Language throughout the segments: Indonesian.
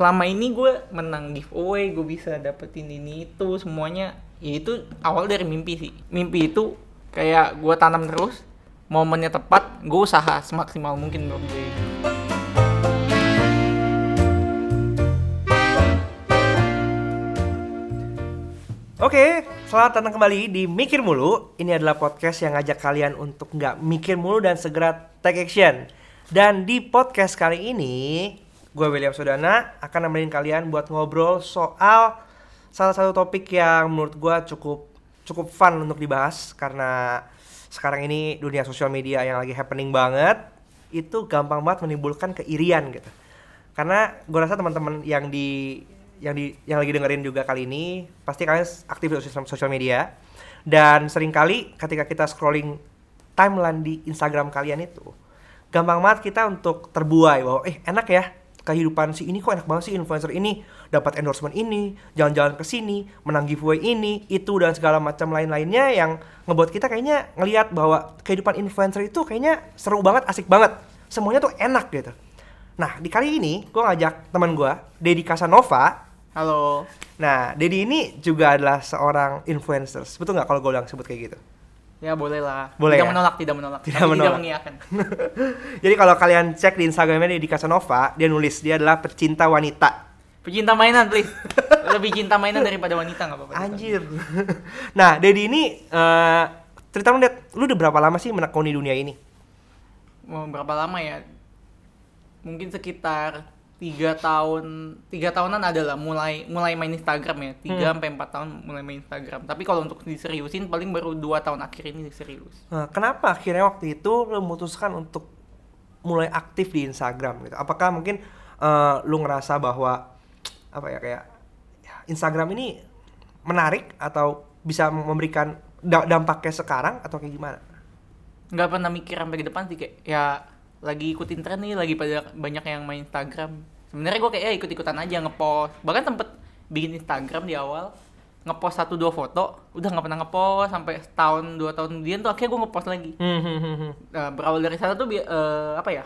selama ini gue menang giveaway gue bisa dapetin ini itu semuanya ya itu awal dari mimpi sih mimpi itu kayak gue tanam terus momennya tepat gue usaha semaksimal mungkin gue Oke, selamat datang kembali di Mikir Mulu. Ini adalah podcast yang ngajak kalian untuk nggak mikir mulu dan segera take action. Dan di podcast kali ini, gue William Sodana akan nemenin kalian buat ngobrol soal salah satu topik yang menurut gue cukup cukup fun untuk dibahas karena sekarang ini dunia sosial media yang lagi happening banget itu gampang banget menimbulkan keirian gitu. Karena gue rasa teman-teman yang di yang di yang lagi dengerin juga kali ini pasti kalian aktif di sosial, media dan sering kali ketika kita scrolling timeline di Instagram kalian itu gampang banget kita untuk terbuai bahwa eh enak ya kehidupan si ini kok enak banget sih influencer ini dapat endorsement ini jalan-jalan ke sini menang giveaway ini itu dan segala macam lain-lainnya yang ngebuat kita kayaknya ngelihat bahwa kehidupan influencer itu kayaknya seru banget asik banget semuanya tuh enak gitu nah di kali ini gue ngajak teman gue Dedi Casanova halo Nah, Dedi ini juga adalah seorang influencer. Betul nggak kalau gue bilang sebut kayak gitu? Ya boleh lah Boleh tidak ya? menolak tidak menolak Tidak tapi menolak. tidak mengiyakan Jadi kalau kalian cek di Instagramnya Dedi Casanova, dia nulis dia adalah pecinta wanita. pecinta mainan please lebih cinta mainan daripada wanita nggak apa-apa Anjir. nah, Dedi ini eh cerita dong, Ded, lu udah berapa lama sih menekuni dunia ini? mau berapa lama ya mungkin sekitar tiga tahun tiga tahunan adalah mulai mulai main Instagram ya tiga Hmm. sampai empat tahun mulai main Instagram tapi kalau untuk diseriusin paling baru dua tahun akhir ini serius Nah, kenapa akhirnya waktu itu lu memutuskan untuk mulai aktif di Instagram gitu? Apakah mungkin eh, lu ngerasa bahwa apa ya kayak ya, Instagram ini menarik atau bisa memberikan da- dampaknya sekarang atau kayak gimana? nggak pernah mikir sampai ke depan sih kayak ya lagi ikutin tren nih lagi pada banyak yang main Instagram sebenarnya gue kayak ya ikut ikutan aja ngepost bahkan sempet bikin Instagram di awal ngepost satu dua foto udah nggak pernah ngepost sampai setahun dua tahun kemudian tuh akhirnya gue ngepost lagi Hmm, Nah, berawal dari sana tuh eh, apa ya?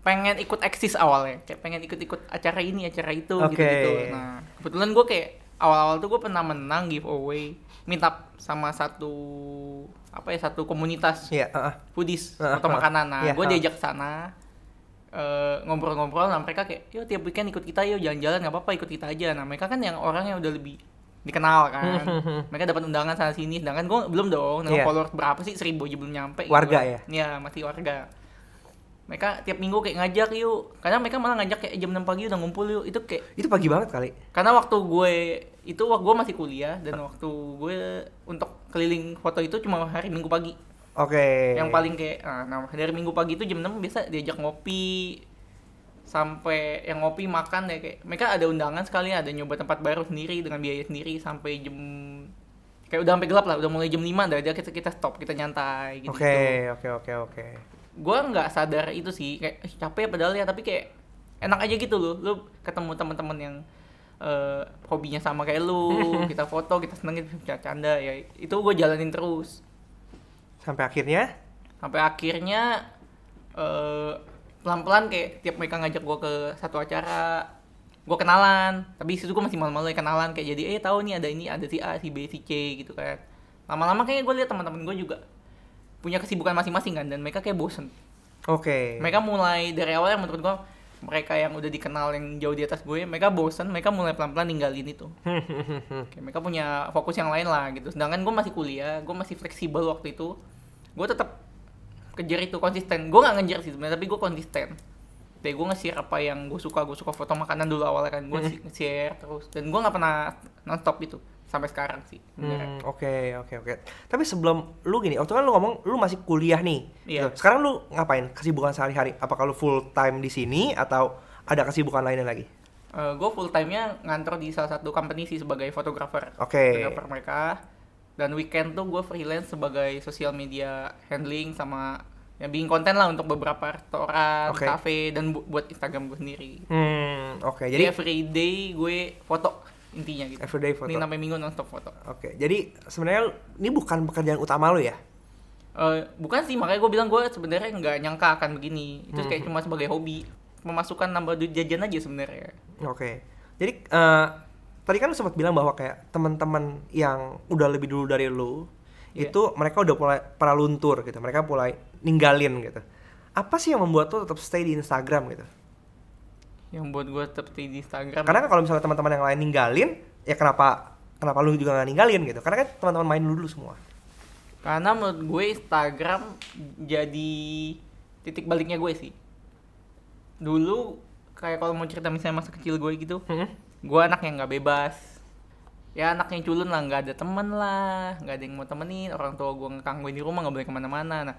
Pengen ikut eksis awalnya, kayak pengen ikut-ikut acara ini, acara itu Oke. gitu-gitu. Nah, kebetulan gue kayak awal-awal tuh gue pernah menang giveaway, meetup sama satu apa ya satu komunitas Iya, heeh. foodies Ah, foto ah, makanan. Nah, iya, gue ah. diajak sana eh, ngobrol-ngobrol, nah mereka kayak, yuk tiap weekend ikut kita, yuk jalan-jalan nggak apa-apa ikut kita aja. Nah, mereka kan yang orang yang udah lebih dikenal kan, mereka dapat undangan sana sini, sedangkan gue belum dong, nambah Iya. followers berapa sih seribu aja belum nyampe. gitu Warga kan. ya? Iya masih warga. Mereka tiap minggu kayak ngajak yuk, karena mereka malah ngajak kayak jam 6 pagi udah ngumpul yuk, itu kayak Itu pagi banget kali. karena waktu gue itu waktu gue masih kuliah dan waktu gue untuk keliling foto itu cuma hari minggu pagi Oke. yang paling kayak ah, nah dari minggu pagi itu jam 6 biasa diajak ngopi sampai yang ngopi makan ya kayak mereka ada undangan sekali ada nyoba tempat baru sendiri dengan biaya sendiri sampai jam kayak udah sampai gelap lah udah mulai jam 5 dah dia kita kita stop kita nyantai gitu Oke, oke, oke, oke. gue nggak sadar itu sih kayak "Ih, capek padahal ya tapi kayak enak aja gitu loh lu ketemu teman-teman yang eh, hobinya sama kayak lu. Kita foto kita senengin canda ya. Itu gue jalanin terus. Sampai akhirnya? Sampai akhirnya eh, pelan-pelan kayak tiap mereka ngajak gue ke satu acara gue kenalan. Tapi situ gue masih malu-malu ya kenalan. Kayak jadi eh tahu nih ada ini ada si A si B si C gitu kan. Lama-lama kayaknya gue lihat teman-teman gue juga punya kesibukan masing-masing kan dan mereka kayak bosen. Oke. mereka mulai dari awal yang menurut gue mereka yang udah dikenal yang jauh di atas gue mereka bosen mereka mulai pelan-pelan ninggalin itu. Kayak mereka punya fokus yang lain lah gitu. Sedangkan gue masih kuliah gue masih fleksibel waktu itu. Gue tetap kejar itu konsisten. Gue nggak ngejar sih sebenarnya tapi gue konsisten. Jadi gue nge-share apa yang gue suka. Gue suka foto makanan dulu awalnya kan. Gue nge-share terus. Dan gue nggak pernah nonstop itu sampai sekarang sih Hmm, Oke oke oke. Tapi sebelum lu gini, waktu kan lu ngomong lu masih kuliah nih. Iya. Gitu. Sekarang lu ngapain? Kesibukan sehari-hari? Apakah lu full time di sini atau ada kesibukan lainnya lagi? gue full time nya ngantor di salah satu company sih sebagai fotografer Oke. fotografer mereka dan weekend tuh gue freelance sebagai sosial media handling sama ya bikin konten lah untuk beberapa restoran, Oke. cafe dan bu- buat Instagram gue sendiri. Hmm, oke. Jadi, Jadi everyday gue foto intinya gitu. everyday foto. Ini sampai minggu nonstop foto. Oke. Jadi sebenarnya ini bukan pekerjaan utama lu ya? Eh, bukan sih makanya gue bilang gue sebenarnya nggak nyangka akan begini. Itu kayak cuma sebagai hobi. pemasukan nambah duit jajan aja sebenarnya Oke. Jadi eh, tadi kan lu sempat bilang bahwa kayak teman-teman yang udah lebih dulu dari lu Iya. itu mereka udah mulai pernah luntur gitu. Mereka mulai ninggalin gitu. Apa sih yang membuat lu tetap stay di Instagram gitu? Yang buat gue stay di Instagram. Karena kan kalau misalnya teman-teman yang lain ninggalin, ya kenapa kenapa lu juga nggak ninggalin gitu? Karena kan teman-teman main dulu semua. karena menurut gue Instagram jadi titik baliknya gue sih. Dulu kayak kalau mau cerita misalnya masa kecil gue gitu gue anak yang nggak bebas. Ya anak yang culun lah nggak ada temen lah nggak ada yang mau temenin orang tua gue ngekang gue di rumah nggak boleh ke mana-mana. Nah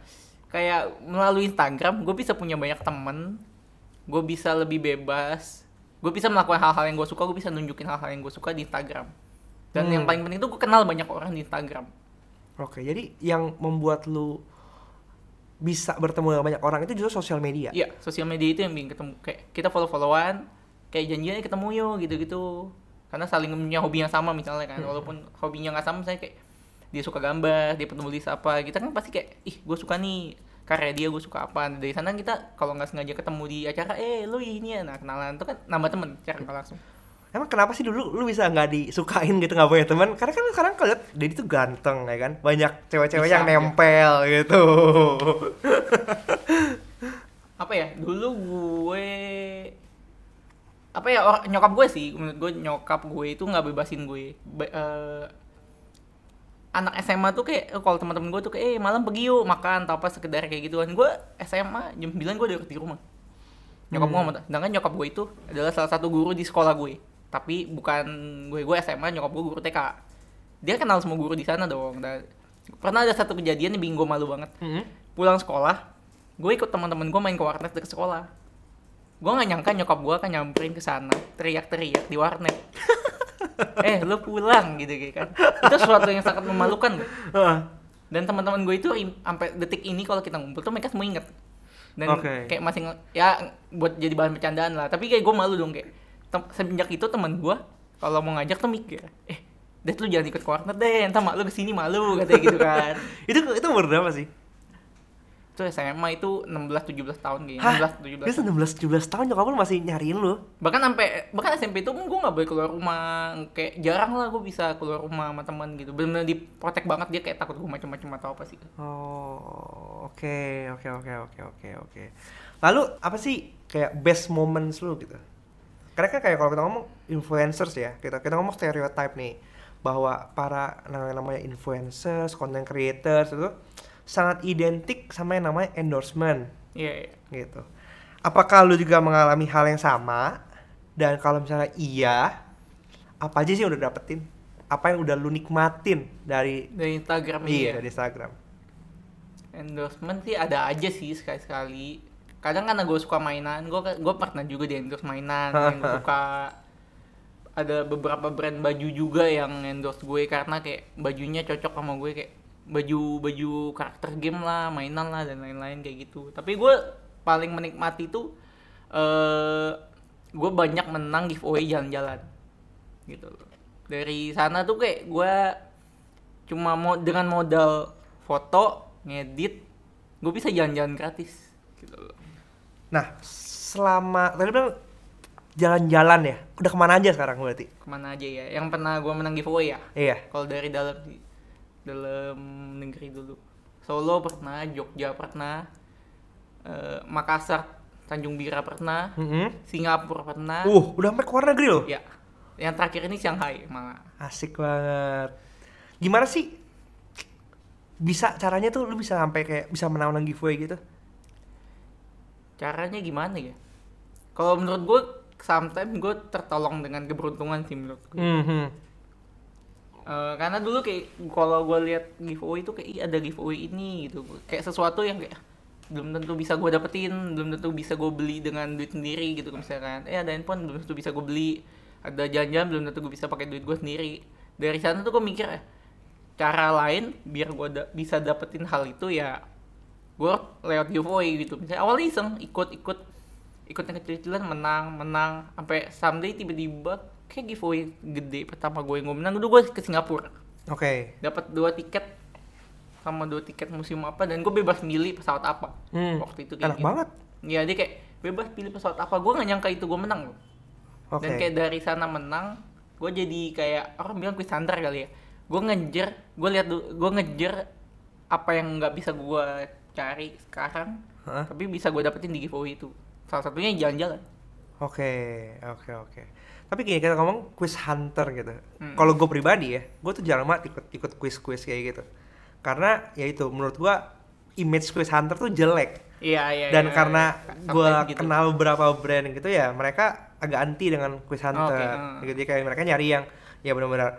kayak melalui Instagram gue bisa punya banyak temen gue bisa lebih bebas. Gue bisa melakukan hal-hal yang gue suka gue bisa nunjukin hal-hal yang gue suka di Instagram. Dan Hmm. yang paling penting itu gue kenal banyak orang di Instagram. Oke, jadi yang membuat lu bisa bertemu dengan banyak orang itu justru sosial media. Iya, sosial media itu yang bikin ketemu. Kayak kita follow-followan, kayak janjiannya ketemu yuk gitu-gitu. Karena saling punya hobi yang sama misalnya kan, walaupun hobinya nggak sama, saya kayak dia suka gambar, dia penulis apa, kita kan pasti kayak, ih gue suka nih karya dia, gue suka apa. Dari sana kita kalau nggak sengaja ketemu di acara, eh lu ini ya, nah kenalan itu kan nambah temen secara nggak langsung. Emang kenapa sih dulu lu bisa nggak disukain gitu nggak punya teman? Karena kan sekarang kalau Dedi tuh ganteng ya kan, banyak cewek-cewek yang nempel gitu. apa ya dulu gue apa ya or- nyokap gue sih menurut gue nyokap gue itu nggak bebasin gue Ba- eh, anak SMA tuh kayak eh, kalau teman-teman gue tuh kayak eh malam pergi yuk makan atau apa sekedar kayak gituan gue SMA jam 9 gue udah di rumah. Nyokap gue Hmm. ngomong sedangkan nyokap gue itu adalah salah satu guru di sekolah gue. Tapi bukan gue gue SMA nyokap gue guru TK dia kenal semua guru di sana dong. Dan pernah ada satu kejadian yang bikin gue malu banget. Hmm. pulang sekolah gue ikut teman-teman gue main ke warnet dekat sekolah. Gue nggak nyangka nyokap gue akan nyamperin ke sana teriak-teriak di warnet eh lu pulang gitu kan itu sesuatu yang sangat memalukan Heeh. dan teman-teman gue itu sampai detik ini kalau kita ngumpul tuh mereka semua inget dan Oke. kayak masih ya buat jadi bahan bercandaan lah tapi kayak gue malu dong kayak tem- semenjak itu teman gue kalau mau ngajak tuh mikir eh Dad lu jangan ikut warnet deh, entar mak lu ke sini malu katanya gitu kan itu itu umur berapa sih? Itu SMA itu 16 17 tahun kayaknya Hah? 16 Dia 17 16 17 tahun nyokap lu masih nyariin lu. bahkan sampai bahkan SMP itu gue nggak boleh keluar rumah kayak jarang lah gue bisa keluar rumah sama teman gitu benar-benar diprotek banget dia kayak takut gue macam-macam atau apa sih Oh, oke, oke, oke, oke, oke, oke. Lalu apa sih kayak best moments lu gitu? Karena kan kayak kalau kita ngomong influencers ya, kita kita ngomong stereotype nih bahwa para namanya influencers, content creators itu sangat identik sama yang namanya endorsement iya iya. gitu. Apakah lu juga mengalami hal yang sama? Dan kalau misalnya iya, apa aja sih yang udah dapetin? Apa yang udah lu nikmatin dari dari Instagram iya ya. dari Instagram? endorsement sih ada aja sih sekali-sekali kadang karena gue suka mainan gue gue pernah juga di endorse mainan yang gue suka ada beberapa brand baju juga yang endorse gue karena kayak bajunya cocok sama gue kayak baju baju karakter game lah mainan lah dan lain-lain kayak gitu tapi gue paling menikmati tuh eh gue banyak menang giveaway jalan-jalan gitu loh. dari sana tuh kayak gue cuma mau dengan modal foto ngedit gue bisa jalan-jalan gratis gitu loh Nah, selama tadi bilang jalan-jalan ya, udah ke mana aja sekarang berarti? ke mana aja ya yang pernah gue menang giveaway ya Iya. kalau dari dalam dalam negeri dulu Solo pernah Jogja pernah eh, Makassar Tanjung Bira pernah Mm-mm. Singapura pernah Uh, udah sampai ke luar negeri loh. ya yang terakhir ini Shanghai malah Asik banget. Gimana sih bisa caranya tuh lu bisa sampai kayak bisa menang-menang giveaway gitu? caranya gimana ya kalau menurut gue sometimes gue tertolong dengan keberuntungan sih menurut gue Mhm. Eh, karena dulu kayak kalau gue lihat giveaway itu kayak "Ih, ada giveaway ini gitu. Kayak sesuatu yang kayak belum tentu bisa gue dapetin belum tentu bisa gue beli dengan duit sendiri gitu misalkan eh ada handphone belum tentu bisa gue beli. Ada jajan belum tentu gue bisa pakai duit gue sendiri. Dari sana tuh gue mikir eh, cara lain biar gue da- bisa dapetin hal itu ya gue lewat giveaway gitu. Misalnya awalnya iseng ikut ikut. Ikut yang kecil-kecilan menang menang. Sampai someday tiba-tiba kayak giveaway gede pertama gue yang gue menang dulu gue ke Singapura Oke. dapat dua tiket sama dua tiket museum apa dan gue bebas milih pesawat apa Hmm. waktu itu Enak gitu. banget. Iya dia kayak bebas pilih pesawat apa gue nggak nyangka itu gue menang loh Oke. dan kayak dari sana menang gue jadi kayak orang bilang quiz hunter kali ya gue ngejar gue lihat gue ngejar apa yang nggak bisa gue cari sekarang Hah? tapi bisa gue dapetin di giveaway itu salah satunya jalan-jalan Oke, oke, oke. Tapi gini kita ngomong quiz hunter gitu. Hmm. Kalau gue pribadi ya, gue tuh jarang banget ikut ikut quiz-quiz kayak gitu. Karena ya itu menurut gue image quiz hunter tuh jelek. iya iya Dan iya, karena iya. gue gitu. kenal beberapa brand gitu ya, mereka agak anti dengan quiz hunter. Hmm. Gitu kayak mereka nyari yang ya benar-benar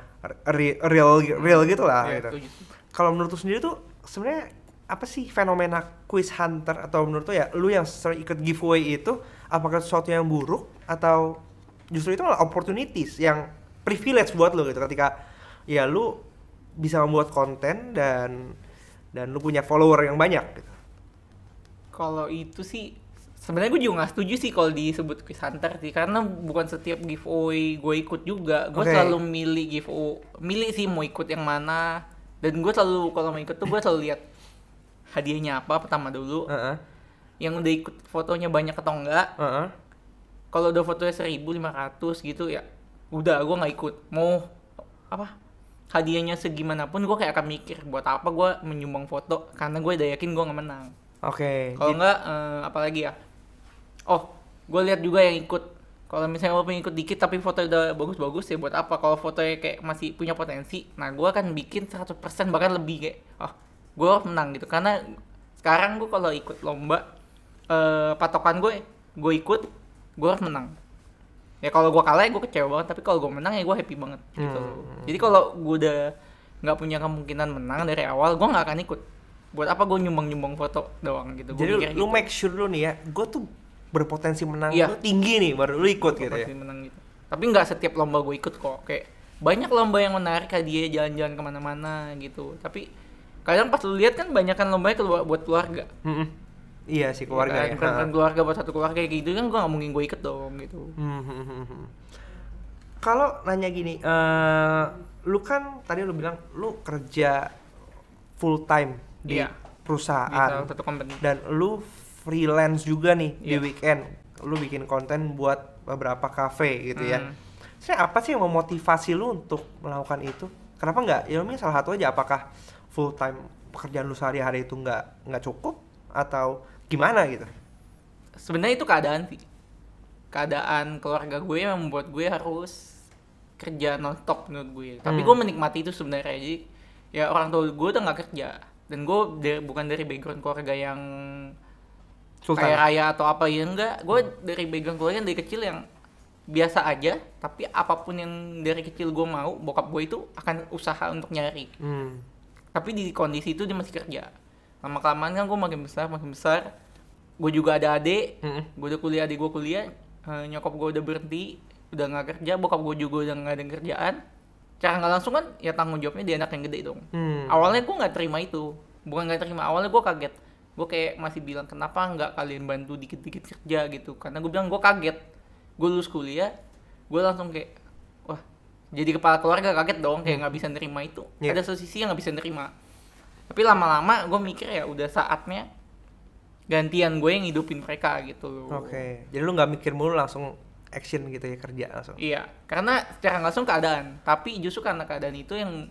re- real real gitu lah Iya, gitu. Kalau menurut lu sendiri tuh sebenarnya apa sih fenomena quiz hunter atau menurut lu ya lu yang sering ikut giveaway itu apakah sesuatu yang buruk atau justru itu malah opportunities yang privilege buat lu gitu ketika ya lu bisa membuat konten dan dan lu punya follower yang banyak gitu. Kalau itu sih sebenarnya gue juga nggak setuju sih kalau disebut quiz hunter sih karena bukan setiap giveaway gue ikut juga. Gue Oke. selalu milih giveaway, milih sih mau ikut yang mana. Dan gue selalu kalau mau ikut tuh gue selalu lihat hadiahnya apa pertama dulu. Heeh. Yang udah ikut fotonya banyak atau enggak. Heeh. Kalau udah fotonya 1500 gitu ya udah gue nggak ikut. Mau apa? Hadiahnya segimanapun gue kayak akan mikir buat apa gue menyumbang foto karena gue udah yakin gue nggak menang. Oke. Kalau Jadi- enggak eh, apalagi ya? Oh, gue lihat juga yang ikut. Kalau misalnya walaupun ikut dikit tapi foto udah bagus-bagus ya buat apa? Kalau fotonya kayak masih punya potensi, nah gue akan bikin 100% bahkan lebih kayak, oh, gue menang gitu. Karena sekarang gue kalau ikut lomba, eh, patokan gue, gue ikut, gue harus menang. Ya kalau gue kalah ya gue kecewa banget, tapi kalau gue menang ya gue happy banget gitu. Hmm. Jadi kalau gue udah nggak punya kemungkinan menang dari awal, gue nggak akan ikut. Buat apa gue nyumbang-nyumbang foto doang gitu. Gua Jadi mikir lu gitu. make sure dulu nih ya, gue tuh berpotensi menang Iya. tuh tinggi nih baru lu ikut gitu ya. menang gitu. Tapi nggak setiap lomba gue ikut kok. Kayak banyak lomba yang menarik hadiah jalan-jalan ke mana-mana gitu. Tapi kadang pas lu lihat kan banyak kan lombanya keluar buat keluarga. Mm-mm. Iya sih keluarga ya. Kan, bukan- bukan keluarga buat satu keluarga kayak gitu kan gue nggak mungkin gue ikut dong gitu. Hmm. Kalau nanya gini, eh lu kan tadi lu bilang lu kerja full time di Iya. Di perusahaan salah satu company. dan lu freelance juga nih di Iya. weekend. Lu bikin konten buat beberapa cafe gitu ya. Hmm. Sebenarnya apa sih yang memotivasi lu untuk melakukan itu? Kenapa nggak? Ya mungkin salah satu aja apakah full time pekerjaan lu sehari-hari itu nggak nggak cukup atau gimana gitu? Sebenarnya itu keadaan sih. Keadaan keluarga gue yang membuat gue harus kerja nonstop menurut gue. Tapi Hmm. gue menikmati itu sebenarnya. Jadi ya orang tua gue udah nggak kerja dan gue dari- bukan dari background keluarga yang Full kaya raya atau apa ya enggak gue dari background keluarga dari kecil yang biasa aja tapi apa pun yang dari kecil gue mau bokap gue itu akan usaha untuk nyari Hmm. tapi di kondisi itu dia masih kerja lama kelamaan kan gue makin besar makin besar. Gue juga ada adik. Mm-mm. gue udah kuliah adik gue kuliah. Eh, nyokap gue udah berhenti udah nggak kerja. Bokap gue juga udah nggak ada kerjaan. Cara nggak langsung kan ya tanggung jawabnya dia anak yang gede dong. Hmm. awalnya gue nggak terima itu. Bukan nggak terima awalnya gue kaget. Gue kayak masih bilang kenapa nggak kalian bantu dikit-dikit kerja? gitu. Karena gue bilang gue kaget. Gue lulus kuliah gue langsung kayak wah jadi kepala keluarga kaget dong. Kayak nggak bisa nerima itu. Iya. ada satu sisi yang nggak bisa nerima tapi lama-lama gue mikir ya udah saatnya gantian gue yang hidupin mereka gitu loh Oke, jadi lu nggak mikir mulu langsung action gitu ya kerja langsung. Iya, karena secara langsung keadaan. Tapi justru karena keadaan itu yang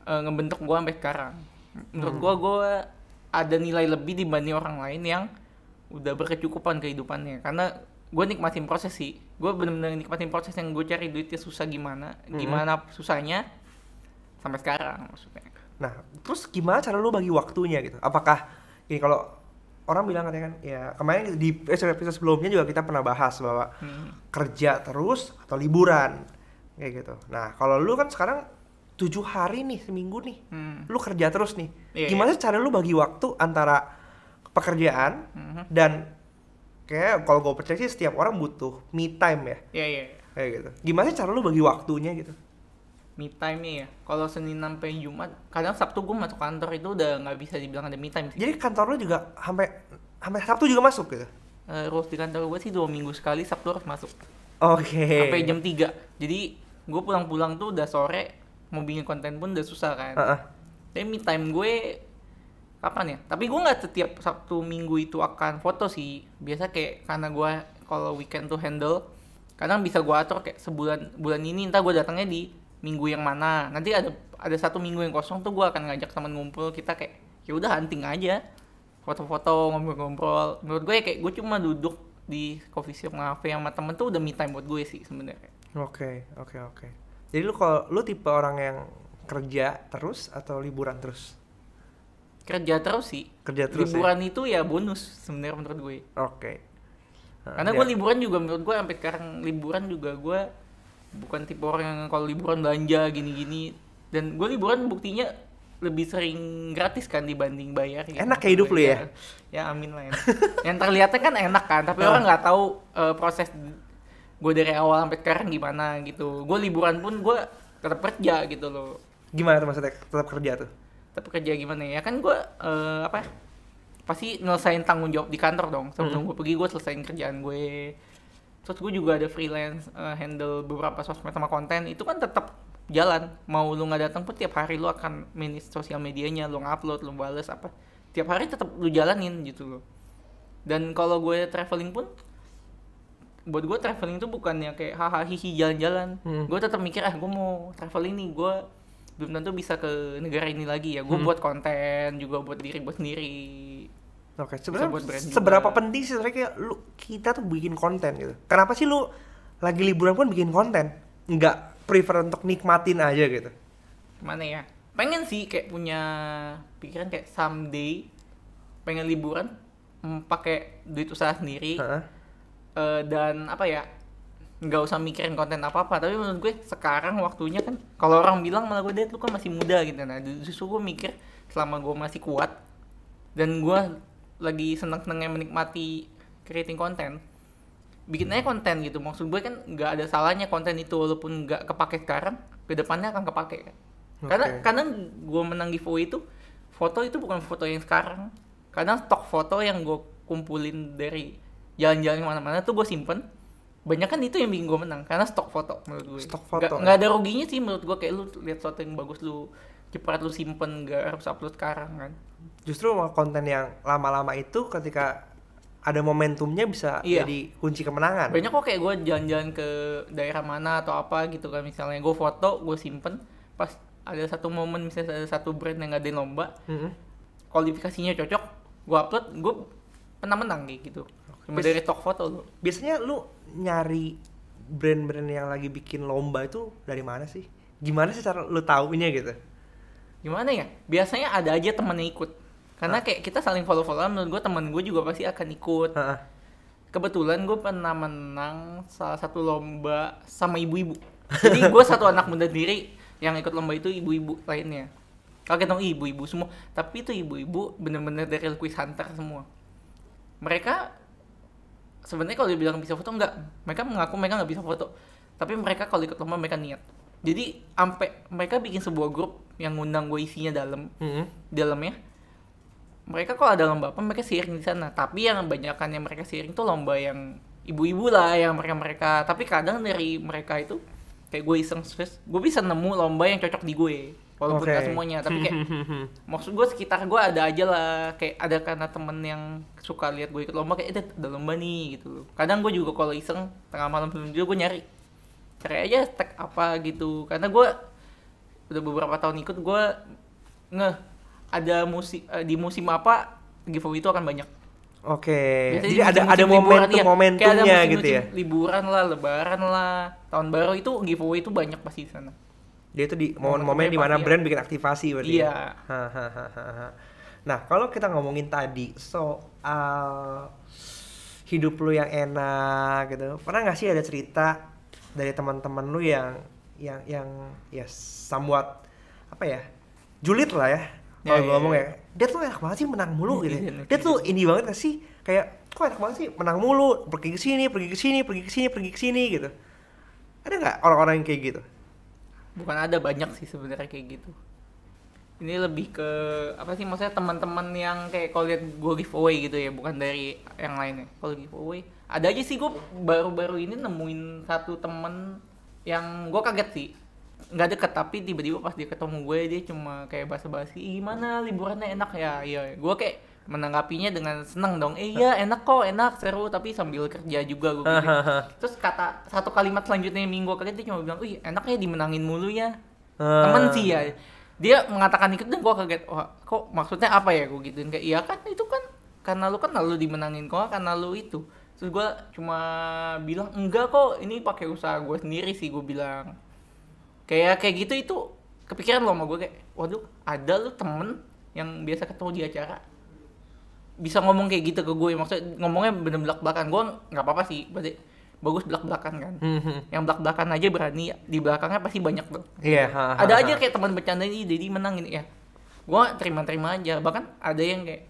eh, ngebentuk gue sampai sekarang. Menurut Hmm. gue, gue ada nilai lebih dibanding orang lain yang udah berkecukupan kehidupannya. Karena gue nikmatin proses sih. Gue bener-bener nikmatin proses yang gue cari duitnya susah gimana, Hmm. gimana susahnya sampai sekarang maksudnya. Nah, terus gimana cara lu bagi waktunya gitu? Apakah ini kalau orang bilang katanya kan ya kemarin di episode sebelumnya juga kita pernah bahas bahwa Hmm. kerja terus atau liburan kayak gitu. Nah, kalau lu kan sekarang tujuh hari nih seminggu nih, Hmm. lu kerja terus nih. Iya, Gimana sih cara lu bagi waktu antara pekerjaan Mhm. dan kayak kalau gue percaya sih setiap orang butuh me time ya Iya, iya. kayak gitu. Gimana sih cara lu bagi waktunya gitu? Me time nih ya. Kalau Senin sampai Jumat, kadang Sabtu gue masuk kantor itu udah nggak bisa dibilang ada me time. Jadi kantor lu juga sampai sampai Sabtu juga masuk gitu? Eh, rules di kantor gue sih dua minggu sekali Sabtu harus masuk. Oke. sampai jam 3 jadi gue pulang-pulang tuh udah sore mau bikin konten pun udah susah kan Heeh. tapi me time gue kapan ya tapi gue nggak setiap sabtu minggu itu akan foto sih biasa kayak karena gue kalau weekend tuh handle kadang bisa gue atur kayak sebulan bulan ini entah gue datangnya di minggu yang mana nanti ada ada satu minggu yang kosong tuh gue akan ngajak teman ngumpul kita kayak ya udah hunting aja foto-foto ngobrol-ngobrol menurut gue ya kayak gue cuma duduk di coffee shop ngafe sama temen tuh udah me time buat gue sih sebenarnya Oke, oke, oke. Jadi lu kalau lu tipe orang yang kerja terus atau liburan terus? kerja terus sih Kerja terus ya? liburan itu ya bonus sebenarnya menurut gue Oke. Nah, karena gue liburan juga menurut gue sampai sekarang liburan juga gue bukan tipe orang yang kalau liburan belanja gini-gini. Dan gue liburan buktinya lebih sering gratis kan dibanding bayar gitu. Enak ya hidup lu ya? ya amin lah ya. yang terlihatnya kan enak kan tapi orang nggak tahu eh, proses gue dari awal sampai sekarang gimana gitu. Gue liburan pun gue tetap kerja gitu loh. Gimana tuh maksudnya? Tetap kerja tuh? tetap kerja gimana ya? Kan gue eh, apa pasti nyelesain tanggung jawab di kantor dong. Sebelum gue pergi gue selesaiin kerjaan gue terus gue juga ada freelance eh, handle beberapa sosmed sama konten itu kan tetap jalan. Mau lu nggak datang pun tiap hari lu akan manage sosial medianya lu ngupload lu bales apa. Tiap hari tetap lu jalanin gitu loh. Dan kalau gue traveling pun buat gue traveling itu bukannya kayak hahaha hihi jalan-jalan. Hmm. gue tetap mikir ah gue mau traveling nih gue belum tentu bisa ke negara ini lagi ya. Gue Hmm. buat konten juga buat diri buat sendiri Oke, sebenarnya brand seberapa juga. penting sih sebenarnya kayak lu kita tuh bikin konten gitu. Kenapa sih lu lagi liburan pun bikin konten? Nggak prefer untuk nikmatin aja gitu. mana ya pengen sih kayak punya pikiran kayak someday pengen liburan mm, pakai duit usaha sendiri Heeh. Eh, dan apa ya nggak usah mikirin konten apa apa tapi menurut gue sekarang waktunya kan kalau orang bilang malah gue lu kan masih muda gitu nah justru gue mikir selama gue masih kuat dan gue lagi seneng senengnya menikmati creating konten bikin aja konten gitu. Maksud gue kan nggak ada salahnya konten itu walaupun nggak kepake sekarang ke depannya akan kepake. Kan karena Oke. kadang gue menang giveaway itu foto itu bukan foto yang sekarang. Kadang stok foto yang gue kumpulin dari jalan-jalan ke mana-mana tuh gue simpen. Banyak kan itu yang bikin gue menang karena stok foto menurut gue. Stok foto, nggak, ya? nggak ada ruginya sih menurut gue kayak lu lihat foto yang bagus lu cepat lu simpen nggak harus upload sekarang kan Justru konten yang lama-lama itu ketika ada momentumnya bisa Iya. jadi kunci kemenangan. banyak kok kayak gue jalan-jalan ke daerah mana atau apa gitu kan misalnya gue foto gue simpen pas ada satu momen misalnya ada satu brand yang ngadain lomba Mm-mm. kualifikasinya cocok gue upload gue pernah menang kayak gitu cuma Bis- dari stok foto lu Biasanya lu nyari brand-brand yang lagi bikin lomba itu dari mana sih? Gimana sih cara lu taunya gitu? Gimana ya? Biasanya ada aja temen yang ikut. Karena kayak kita saling follow followan menurut gue temen gue juga pasti akan ikut. Heeh. kebetulan gue pernah menang salah satu lomba sama ibu-ibu. Jadi gue satu anak muda sendiri yang ikut lomba itu ibu-ibu lainnya. Kaget dong ibu-ibu semua. Tapi itu ibu-ibu bener-bener dari quiz hunter semua. Mereka sebenarnya kalau dibilang bisa foto enggak. Mereka mengaku mereka nggak bisa foto. Tapi mereka kalau ikut lomba mereka niat. Jadi sampai mereka bikin sebuah grup yang ngundang gue isinya dalam Mm-mm. dalamnya. Mereka kalau ada lomba apa mereka sharing di sana. Tapi yang kebanyakan yang mereka sharing tuh lomba yang ibu-ibu lah yang mereka mereka tapi kadang dari mereka itu kayak gue iseng stress gue bisa nemu lomba yang cocok di gue walaupun Oke. nggak semuanya. Tapi kayak maksud gue sekitar gue ada aja lah. Kayak ada karena temen yang suka lihat gue ikut lomba kayak "Eh, ada lomba nih gitu kadang gue juga kalau iseng tengah malam sebelum tidur gue nyari. Cari aja tag apa gitu. Karena gue udah beberapa tahun ikut gue nge ada musim di musim apa giveaway itu akan banyak Oke. Biasanya Jadi di ada ada iya. momentum Kayak ada momentumnya gitu ya. liburan lah lebaran lah tahun baru itu giveaway itu banyak pasti di sana Dia itu di momen-momen di mana ya. brand bikin aktivasi berarti. Iya. ya? Nah, kalau kita ngomongin tadi soal hidup lu yang enak gitu. Pernah nggak sih ada cerita dari teman-teman lu yang yang yang ya somewhat apa ya? Julid lah ya. Kalau Ya, gue ya, ngomong ya. ya. Dia tuh enak banget sih menang mulu gitu. ya. Netizen, Dia tuh ini banget gak sih? Kayak kok enak banget sih menang mulu, pergi ke sini, pergi ke sini, pergi ke sini, pergi ke sini gitu. Ada nggak orang-orang yang kayak gitu? bukan ada banyak sih sebenarnya kayak gitu ini lebih ke apa sih maksudnya teman-teman yang kayak kalau lihat gue giveaway gitu ya bukan dari yang lainnya kalau giveaway ada aja sih gue baru-baru ini nemuin satu temen yang gue kaget sih. Nggak deket tapi tiba-tiba pas dia ketemu gue dia cuma kayak basa-basi "Ih, gimana? Liburannya enak ya? Iya gue kayak menanggapinya dengan seneng dong. Eh iya enak kok enak seru. Tapi sambil kerja juga gue pikir. terus kata satu kalimat selanjutnya minggu kali dia cuma bilang wih enaknya dimenangin mulu ya. Ah. temen sih ya. Dia mengatakan itu dan gue kaget wah kok maksudnya apa ya? Gue gituin kayak iya kan itu kan karena lu kan lu dimenangin kok karena lu itu terus gue cuma bilang enggak kok ini pakai usaha gue sendiri sih gue bilang. Kayak kayak gitu itu kepikiran lo sama gue kayak waduh ada lu temen yang biasa ketemu di acara. Bisa ngomong kayak gitu ke gue maksudnya ngomongnya bener belak belakan gue nggak apa apa sih berarti bagus belak belakan kan. Mhm. yang belak belakan aja berani di belakangnya pasti banyak tuh. Iya, ada ha. aja kayak teman bercanda ini jadi menang ini ya. Gua terima terima aja. Bahkan ada yang kayak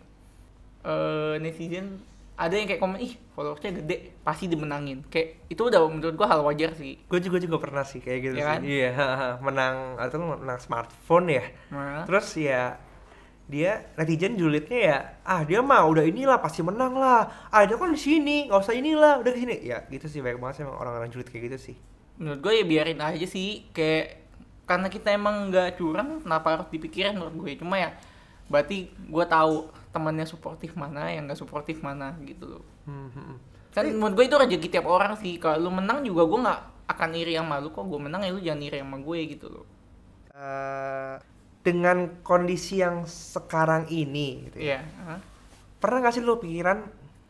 eh netizen ada yang kayak komen ih followersnya gede pasti dimenangin. Kayak itu udah menurut gua hal wajar sih. Gue juga juga pernah sih kayak gitu Iya sih. kan? Iya, menang atau menang smartphone ya. nah, Terus ya dia netizen julidnya ya ah dia mah udah inilah pasti menang lah. Ah dia kan di sini nggak usah inilah udah sini. Ya gitu sih banyak banget sih emang orang-orang julid kayak gitu sih. Menurut gua ya biarin aja sih kayak karena kita emang nggak curang kenapa harus dipikirin menurut gue cuma ya berarti gua tahu temannya suportif mana yang nggak suportif mana gitu loh. Hmm, kan menurut gue itu rezeki tiap orang sih. Kalau lu menang juga gue nggak akan iri sama lu. Kok gue menang ya lu jangan iri sama gue gitu loh. Eh, dengan kondisi yang sekarang ini gitu ya, iya hah? pernah gak sih lu pikiran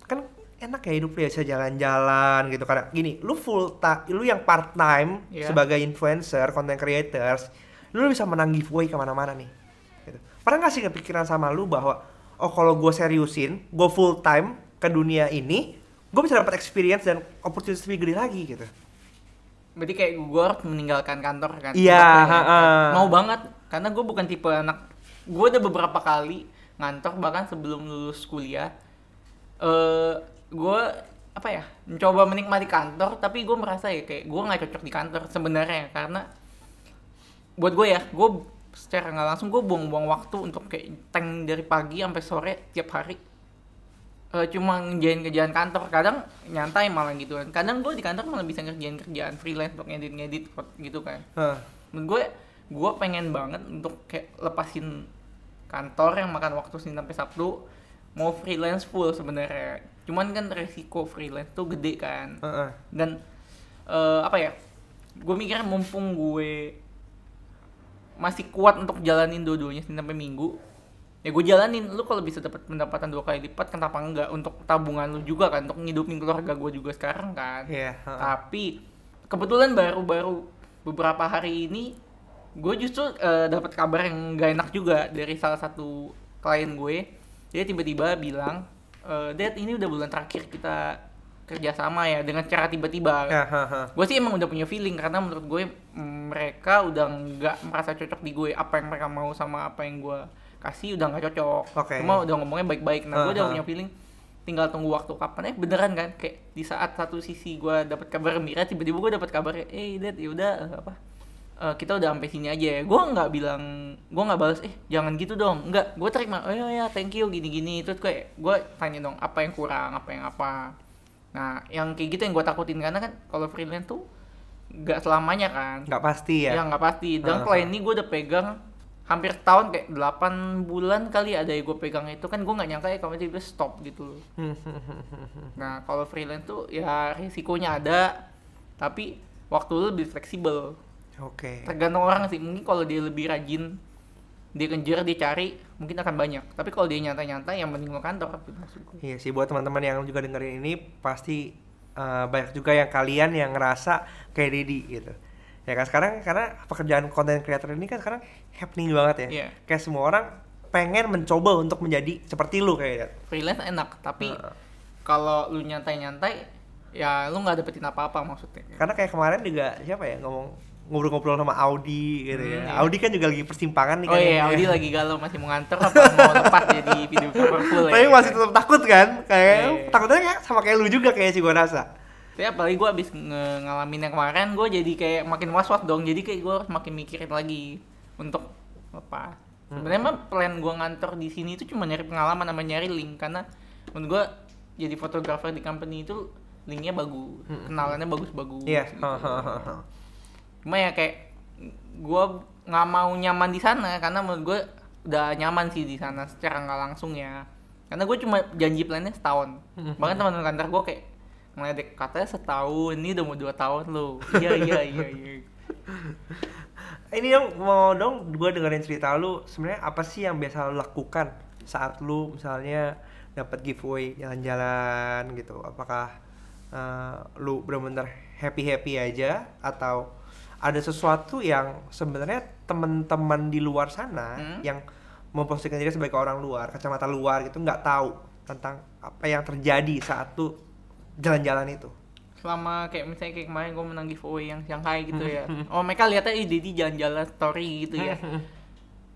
kan enak ya hidup ya bisa jalan-jalan gitu. Karena gini lu full ta lu yang part time Iya. sebagai influencer content creators lu bisa menang giveaway ke mana-mana nih gitu. pernah gak sih kepikiran sama lu bahwa oh kalau gue seriusin gue full time ke dunia ini gue bisa dapat experience dan opportunity lebih gede lagi gitu. Berarti kayak gue harus meninggalkan kantor kan? Iya, mau banget karena gue bukan tipe anak gue udah beberapa kali ngantor bahkan sebelum lulus kuliah eh gue apa ya mencoba menikmati kantor tapi gue merasa ya kayak gue nggak cocok di kantor sebenarnya karena buat gue ya gue secara nggak langsung gue buang-buang waktu untuk kayak tank dari pagi sampai sore tiap hari. Eh, cuma ngerjain kerjaan kantor. Kadang nyantai malah gitu kan. Kadang gue di kantor malah bisa ngerjain kerjaan freelance untuk ngedit ngedit gitu kan. Hah. menurut gue gue pengen banget untuk kayak lepasin kantor yang makan waktu Senin sampai Sabtu mau freelance full sebenarnya. Cuman kan resiko freelance tuh gede kan. Heeh. dan eh, apa ya gue mikir mumpung gue masih kuat untuk jalanin dua-duanya sampai Minggu. Ya gue jalanin. Lu kalau bisa dapat pendapatan dua kali lipat kenapa enggak untuk tabungan lu juga kan untuk ngidupin keluarga gue juga sekarang kan. Iya, heeh. tapi kebetulan baru-baru beberapa hari ini gue justru eh, dapat kabar yang gak enak juga dari salah satu klien gue. Dia tiba-tiba bilang eh Dad ini udah bulan terakhir kita kerjasama ya dengan cara tiba-tiba. Gue sih emang udah punya feeling karena menurut gue mm, mereka udah nggak merasa cocok di gue. Apa yang mereka mau sama apa yang gue kasih udah nggak cocok. Oke. cuma udah ngomongnya baik-baik. Nah gue udah punya feeling tinggal tunggu waktu kapan. Eh beneran kan? Kayak di saat satu sisi gue dapat kabar gembira tiba-tiba gue dapat kabar eh dad yaudah eh, apa eh, kita udah sampai sini aja ya. Gue nggak bilang gue nggak balas eh jangan gitu dong. Nggak gue terima oh ya ya thank you gini-gini. Terus gue gue tanya dong apa yang kurang? Apa yang apa nah yang kayak gitu yang gue takutin karena kan kalau freelance tuh nggak selamanya kan. Nggak pasti ya? Ya nggak pasti. Dan Heeh. klien ini gue udah pegang hampir tahun kayak 8 bulan kali ada yang gue pegang itu. Kan gue nggak nyangka ya kalau tiba stop gitu loh. nah kalau freelance tuh ya risikonya ada tapi waktu lu lebih fleksibel. Oke. Tergantung orang sih. Mungkin kalau dia lebih rajin dia kejar dia cari mungkin akan banyak tapi kalau dia nyantai-nyantai yang mending lo kantor gitu Iya sih buat teman-teman yang juga dengerin ini pasti eh, banyak juga yang kalian yang ngerasa kayak Dedi gitu. Ya kan sekarang karena pekerjaan content creator ini kan sekarang happening banget ya. Iya. Kayak semua orang pengen mencoba untuk menjadi seperti lu kayak freelance enak tapi Heeh. kalau lu nyantai-nyantai ya lu nggak dapetin apa-apa maksudnya karena kayak kemarin juga siapa ya ngomong ngobrol-ngobrol sama Audi gitu ya. Hmm, iya. Audi kan juga lagi persimpangan nih Oh kayaknya. iya, Audi lagi galau masih mau nganter apa mau lepas jadi video cover full ya? Tapi masih tetap takut kan? Kayak Iya. takutnya kayak sama kayak lu juga kayak sih gua rasa. Tapi apalagi gue abis nge- ngalamin yang kemarin, gue jadi kayak makin was-was dong. Jadi kayak gue harus makin mikirin lagi untuk apa. Sebenarnya mah plan gue ngantor di sini itu cuma nyari pengalaman sama nyari link karena menurut gue jadi fotografer di company itu linknya bagus, kenalannya bagus-bagus. Iya. gitu. Cuma ya kayak gue nggak mau nyaman di sana karena menurut gue udah nyaman sih di sana secara nggak langsung ya. Karena gue cuma janji plannya setahun. Bahkan teman-teman kantor gue kayak ngeledek katanya setahun ini udah mau dua tahun lo iya iya iya iya. Ini dong mau dong gue dengerin cerita lu sebenarnya apa sih yang biasa lu lakukan saat lu misalnya dapat giveaway jalan-jalan gitu. Apakah eh, lu bener-bener happy-happy aja atau ada sesuatu yang sebenarnya teman-teman di luar sana Hmm. yang memposisikan diri sebagai orang luar, kacamata luar gitu nggak tahu tentang apa yang terjadi saat tuh jalan-jalan itu. selama kayak misalnya kayak kemarin gue menang giveaway yang Shanghai gitu ya. Oh mereka lihatnya ih Dedi jalan-jalan story gitu ya.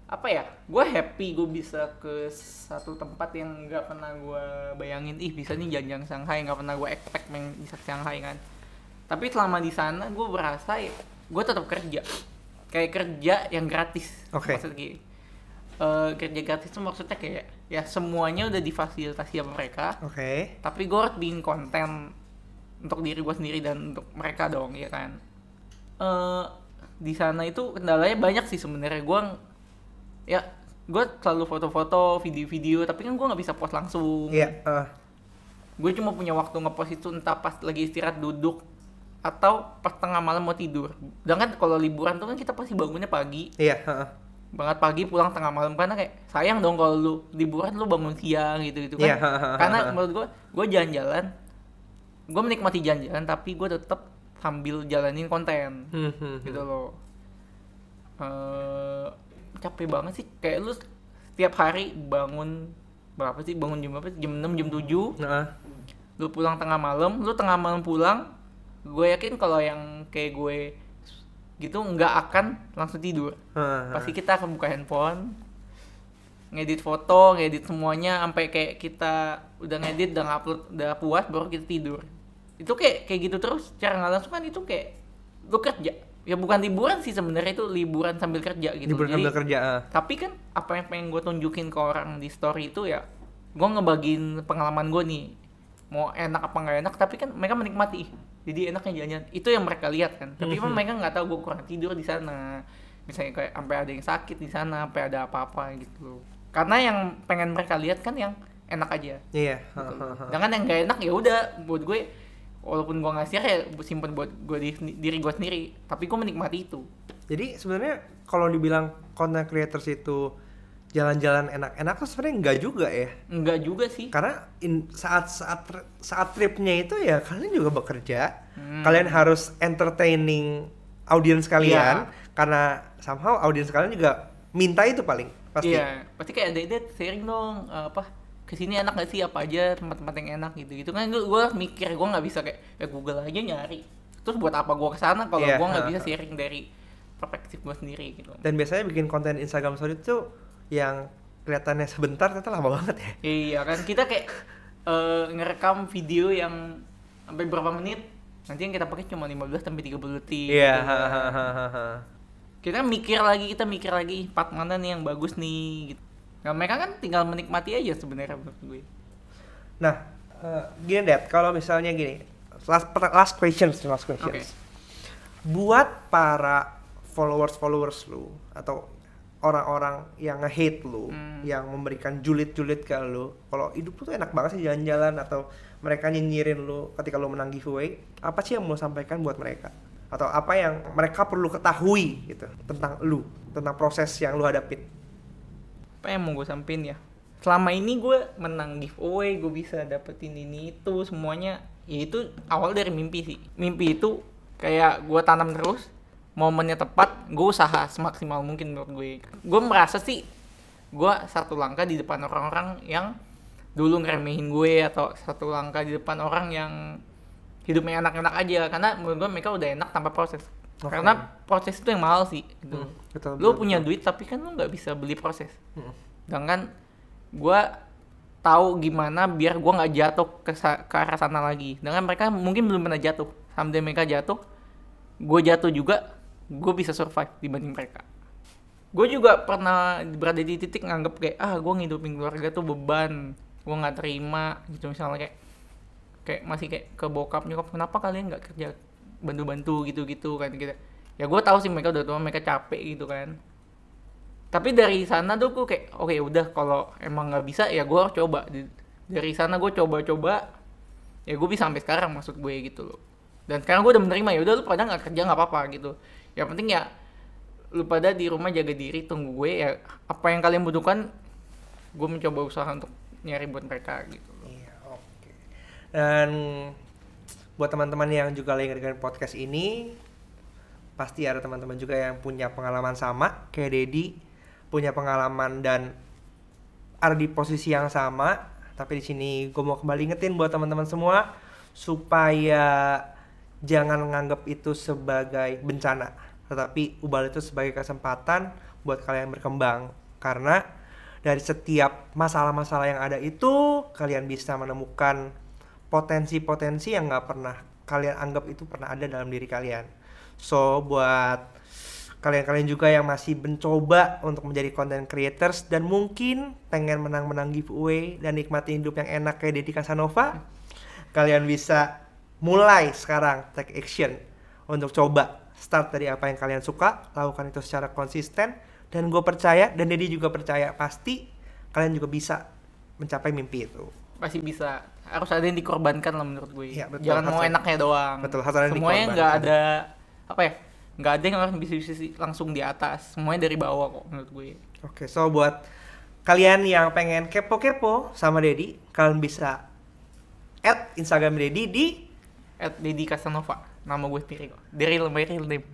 Apa ya? Gue happy gue bisa ke satu tempat yang nggak pernah gue bayangin. Ih bisa nih jalan-jalan Shanghai nggak pernah gue expect main bisa ke Shanghai kan. Tapi selama di sana gue berasa ya gue tetap kerja. Kayak kerja yang gratis. Oke. maksudnya gini. Eh, kerja gratis itu maksudnya kayak ya semuanya udah difasilitasi sama mereka. Oke. tapi gue harus bikin konten untuk diri gue sendiri dan untuk mereka dong ya kan? Eh di sana itu kendalanya banyak sih sebenarnya. Gue ya gue selalu foto-foto video-video tapi kan gue nggak bisa post langsung. Iya, eh, gue cuma punya waktu ngepost itu entah pas lagi istirahat duduk atau pas tengah malam mau tidur. Sedangkan kalau liburan tuh kan kita pasti bangunnya pagi. Iya, heeh. banget pagi pulang tengah malam. Karena kayak sayang dong kalau lu liburan lu bangun siang gitu gitu kan. Iya. karena menurut gua gua jalan-jalan gua menikmati jalan-jalan tapi gua tetap sambil jalanin konten. Hmm, hmm, gitu loh. Eh capek banget sih. Kayak lu setiap hari bangun berapa sih? Bangun jam berapa sih? jam 6 jam 7 Heeh. lu pulang tengah malam lu tengah malam pulang gue yakin kalau yang kayak gue gitu nggak akan langsung tidur. Pasti kita akan buka handphone ngedit foto ngedit semuanya sampai kayak kita udah ngedit udah ngupload udah puas baru kita tidur. Itu kayak kayak gitu terus cara nggak langsung kan itu kayak lu kerja. Ya bukan liburan sih sebenarnya itu liburan sambil kerja gitu. Liburan Jadi- sambil kerja. tapi kan apa yang pengen gue tunjukin ke orang di story itu ya gue ngebagiin pengalaman gue nih mau enak apa nggak enak tapi kan mereka menikmati jadi enaknya jalan itu yang mereka lihat kan. Tapi kan mereka nggak tahu gue kurang tidur di sana. Misalnya kayak sampai ada yang sakit di sana sampai ada apa-apa gitu. Karena yang pengen mereka lihat kan yang enak aja. Iya. gitu. heeh, heeh. Sedangkan yang gak enak ya udah buat gue walaupun gue nggak share ya simpen buat gue di, diri gue sendiri. Tapi gue menikmati itu. Jadi sebenarnya kalau dibilang content creators itu jalan-jalan enak-enak tuh sebenarnya enggak juga ya. enggak juga sih Karena in, saat saat saat tripnya itu ya kalian juga bekerja. Hmm. Kalian harus entertaining audiens kalian karena somehow audiens kalian juga minta itu paling pasti. Iya, pasti kayak ada ide sharing dong apa ke sini enak gak sih apa aja tempat-tempat yang enak gitu gitu kan gue mikir gue nggak bisa kayak ya Google aja nyari terus buat apa gue ke sana kalau Iya, gue nggak bisa ha. sharing dari perspektif gue sendiri gitu Dan biasanya bikin konten Instagram story itu yang kelihatannya sebentar ternyata lama banget ya. iya kan kita kayak eh, ngerekam video yang sampai berapa menit nanti yang kita pakai cuma 15 sampai 30 detik Iya. gitu. hahaha. kita mikir lagi kita mikir lagi part mana nih yang bagus nih gitu nah mereka kan tinggal menikmati aja sebenarnya menurut gue Nah, eh, gini Dad, kalau misalnya gini, last last questions, last questions. Oke. Buat para followers-followers lu atau orang-orang yang nge-hate lu, Hmm. yang memberikan julid-julid ke lu, kalau hidup lu tuh enak banget sih jalan-jalan atau mereka nyinyirin lu ketika lu menang giveaway, apa sih yang mau sampaikan buat mereka? Atau apa yang mereka perlu ketahui gitu tentang lu, tentang proses yang lu hadapin? apa yang mau gue sampein ya selama ini gue menang giveaway gue bisa dapetin ini itu semuanya ya itu awal dari mimpi sih mimpi itu kayak gue tanam terus momennya tepat gue usaha semaksimal mungkin menurut gue gue merasa sih gue satu langkah di depan orang-orang yang dulu ngeremehin gue atau satu langkah di depan orang yang hidupnya enak-enak aja karena menurut gue mereka udah enak tanpa proses Oke. karena proses itu yang mahal sih gitu. Hmm, betul, betul, punya betul. duit tapi kan lu nggak bisa beli proses Hmm. sedangkan gue tahu gimana biar gue nggak jatuh ke, ke arah sana lagi dengan mereka mungkin belum pernah jatuh sampai mereka jatuh gue jatuh juga gue bisa survive dibanding mereka. Gue juga pernah berada di titik nganggep kayak ah gue ngidupin keluarga tuh beban gue nggak terima gitu misalnya kayak kayak masih kayak ke bokap nyokap kenapa kalian nggak kerja bantu-bantu gitu-gitu kan gitu. Ya gue tahu sih mereka udah tua mereka capek gitu kan. Tapi dari sana tuh gue kayak oke udah kalau emang nggak bisa ya gue coba. Dari sana gue coba-coba ya gue bisa sampai sekarang maksud gue gitu loh. Dan sekarang gue udah menerima ya udah lu pada nggak kerja nggak apa-apa gitu yang penting ya lu pada di rumah jaga diri tunggu gue ya apa yang kalian butuhkan gue mencoba usaha untuk nyari buat mereka gitu. Iya, oke. Dan buat teman-teman yang juga lagi dengerin podcast ini, pasti ada teman-teman juga yang punya pengalaman sama kayak Dedi, punya pengalaman dan ada di posisi yang sama. Tapi di sini gue mau kembali ingetin buat teman-teman semua supaya jangan menganggap itu sebagai bencana, tetapi ubah itu sebagai kesempatan buat kalian berkembang. Karena dari setiap masalah-masalah yang ada itu kalian bisa menemukan potensi-potensi yang nggak pernah kalian anggap itu pernah ada dalam diri kalian. So buat kalian-kalian juga yang masih mencoba untuk menjadi content creators dan mungkin pengen menang-menang giveaway dan nikmati hidup yang enak kayak Deddy Casanova, kalian bisa mulai sekarang take action untuk coba. Start dari apa yang kalian suka, lakukan itu secara konsisten dan gue percaya dan Deddy juga percaya pasti kalian juga bisa mencapai mimpi itu. pasti bisa. Harus ada yang dikorbankan lah menurut gue Iya, betul. jangan mau Harus ada- enaknya doang. Betul, harus ada yang semuanya nggak ada apa ya nggak ada yang harus bisa bisa langsung di atas. Semuanya dari bawah kok menurut gue Oke, so buat kalian yang pengen kepo-kepo sama Dedi, kalian bisa add Instagram Dedi di at Dedi Casanova nama gue sendiri kok dari my real name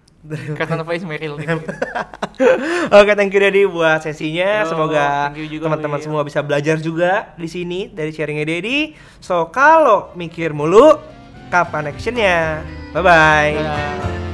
Casanova is my real name Oke, thank you Dedi buat sesinya. Yo, Semoga teman-teman semua bisa belajar juga di sini dari sharingnya Dedi. So, kalau mikir mulu, kapan actionnya? Bye-bye. Dadah.